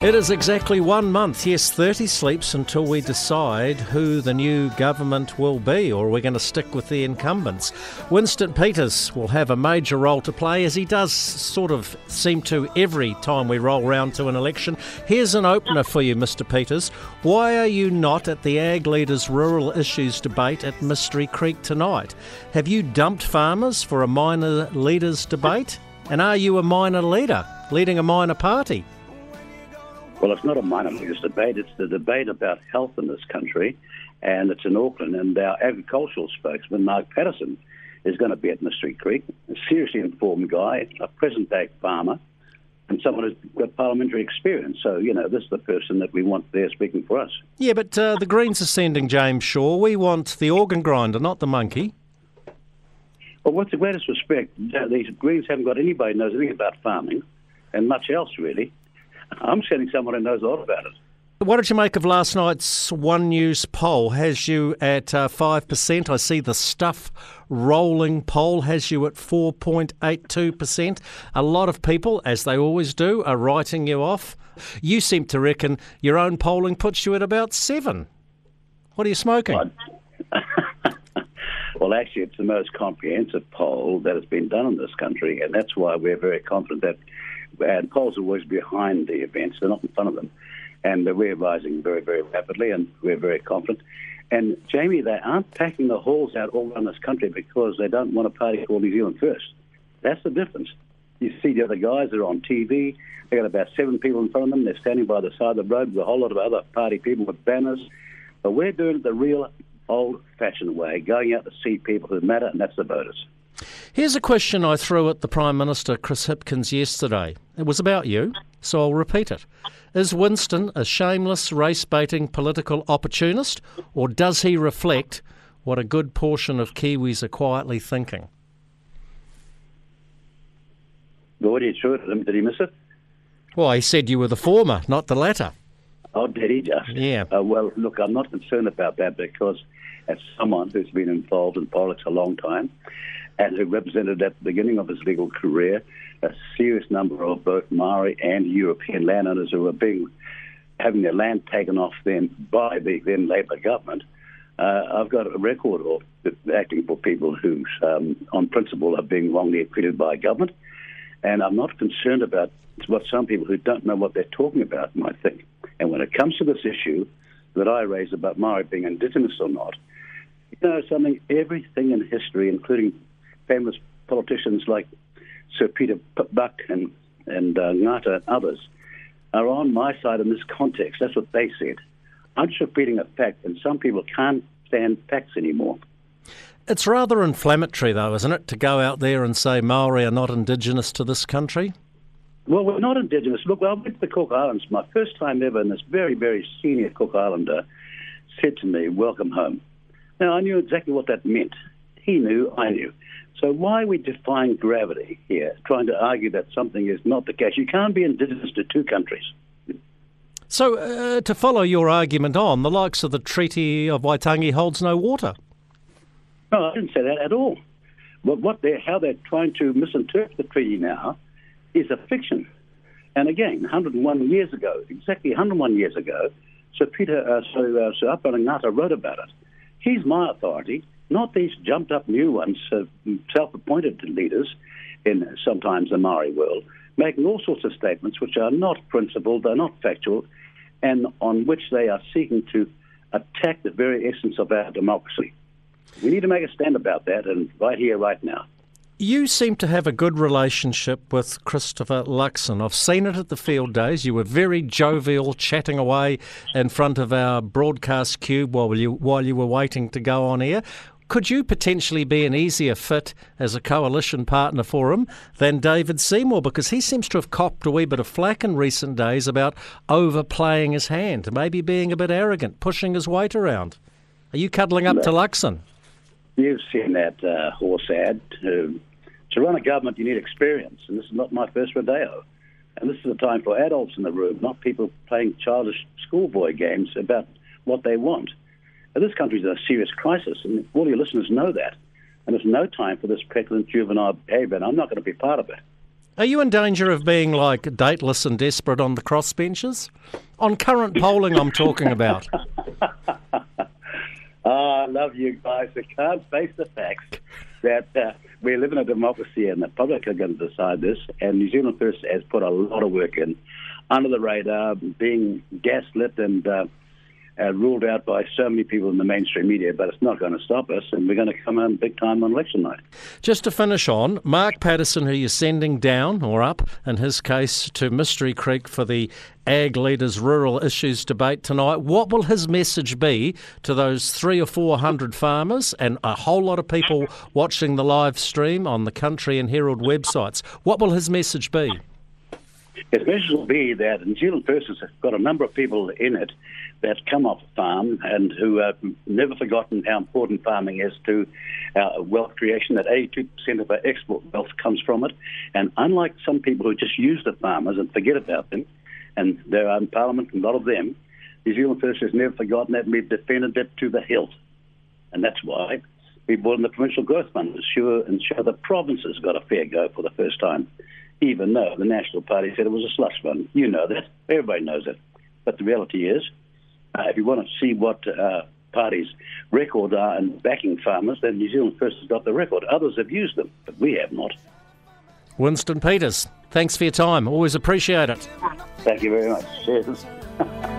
It is exactly one month, yes, 30 sleeps until we decide who the new government will be, or we're going to stick with the incumbents. Winston Peters will have a major role to play, as he does sort of seem to every time we roll round to an election. Here's an opener for you, Mr. Peters. Why are you not at the Ag Leaders Rural Issues debate at Mystery Creek tonight? Have you dumped farmers for a minor leaders debate? And are you a minor leader, leading a minor party? Well, it's not a minor leaders debate. It's the debate about health in this country, and it's in Auckland. And our agricultural spokesman, Mark Patterson, is going to be at Mystery Creek. A seriously informed guy, a present-day farmer, and someone who's got parliamentary experience. So, you know, this is the person that we want there speaking for us. Yeah, but uh, the Greens are sending James Shaw. We want the organ grinder, not the monkey. Well, with the greatest respect, these Greens haven't got anybody who knows anything about farming and much else, really. I'm sending someone who knows a lot about it. What did you make of last night's One News poll? Has you at uh, 5%. I see the stuff rolling poll has you at 4.82%. A lot of people, as they always do, are writing you off. You seem to reckon your own polling puts you at about 7. What are you smoking? well, actually, it's the most comprehensive poll that has been done in this country, and that's why we're very confident that and polls are always behind the events, they're not in front of them. And uh, we're rising very, very rapidly, and we're very confident. And Jamie, they aren't packing the halls out all around this country because they don't want a party called New Zealand First. That's the difference. You see the other guys that are on TV. They got about seven people in front of them. They're standing by the side of the road with a whole lot of other party people with banners. But we're doing it the real old-fashioned way, going out to see people who matter, and that's the voters. Here's a question I threw at the Prime Minister, Chris Hipkins, yesterday. It was about you, so I'll repeat it. Is Winston a shameless, race baiting political opportunist, or does he reflect what a good portion of Kiwis are quietly thinking? Did you him? Did he miss it? Well, he said you were the former, not the latter. Oh, did he just? Yeah. Uh, well, look, I'm not concerned about that because as someone who's been involved in politics a long time and who represented at the beginning of his legal career a serious number of both Maori and European landowners who were being having their land taken off them by the then Labour government. Uh, I've got a record of acting for people who, um, on principle, are being wrongly treated by government, and I'm not concerned about what some people who don't know what they're talking about might think. And when it comes to this issue that I raise about Maori being indigenous or not, you know something? Everything in history, including famous politicians like Sir Peter Buck and and uh, Ngata and others, are on my side in this context. That's what they said. I'm just repeating a fact, and some people can't stand facts anymore. It's rather inflammatory, though, isn't it, to go out there and say Maori are not indigenous to this country? Well, we're not indigenous. Look, I went to the Cook Islands. My first time ever, and this very, very senior Cook Islander said to me, Welcome home. Now, I knew exactly what that meant. He knew, I knew. So why are we defying gravity here, trying to argue that something is not the case? You can't be indigenous to two countries. So, uh, to follow your argument on, the likes of the Treaty of Waitangi holds no water. No, I didn't say that at all. But what they're, how they're trying to misinterpret the treaty now is a fiction. And again, 101 years ago, exactly 101 years ago, Sir Peter, uh, Sir, uh, Sir Ngata wrote about it. He's my authority, not these jumped up new ones, uh, self appointed leaders in sometimes the Maori world, making all sorts of statements which are not principled, they're not factual, and on which they are seeking to attack the very essence of our democracy. We need to make a stand about that, and right here, right now. You seem to have a good relationship with Christopher Luxon. I've seen it at the field days. You were very jovial, chatting away in front of our broadcast cube while you while you were waiting to go on air. Could you potentially be an easier fit as a coalition partner for him than David Seymour? Because he seems to have copped a wee bit of flack in recent days about overplaying his hand, maybe being a bit arrogant, pushing his weight around. Are you cuddling up no. to Luxon? You've seen that uh, horse ad. Uh, to run a government, you need experience, and this is not my first rodeo. And this is a time for adults in the room, not people playing childish schoolboy games about what they want. This country is in a serious crisis, and all your listeners know that. And there's no time for this petulant juvenile behavior, and I'm not going to be part of it. Are you in danger of being like dateless and desperate on the crossbenches? On current polling, I'm talking about. oh, I love you guys. I can't face the facts that uh, we live in a democracy and the public are going to decide this. And New Zealand First has put a lot of work in under the radar, being gaslit and uh, uh, ruled out by so many people in the mainstream media, but it's not going to stop us, and we're going to come in big time on election night. Just to finish on, Mark Patterson, who you're sending down or up, in his case, to Mystery Creek for the Ag Leaders Rural Issues debate tonight, what will his message be to those three or four hundred farmers and a whole lot of people watching the live stream on the Country and Herald websites? What will his message be? His message will be that New Zealand First has got a number of people in it that come off a farm and who have never forgotten how important farming is to our wealth creation, that 82% of our export wealth comes from it. And unlike some people who just use the farmers and forget about them, and there are in Parliament a lot of them, New Zealand First has never forgotten that and we've defended that to the hilt. And that's why we brought in the Provincial Growth Fund to ensure, ensure the provinces got a fair go for the first time, even though the National Party said it was a slush fund. You know that. Everybody knows it. But the reality is, uh, if you want to see what uh, parties' records are in backing farmers, then New Zealand First has got the record. Others have used them, but we have not. Winston Peters, thanks for your time. Always appreciate it. Thank you very much. Cheers.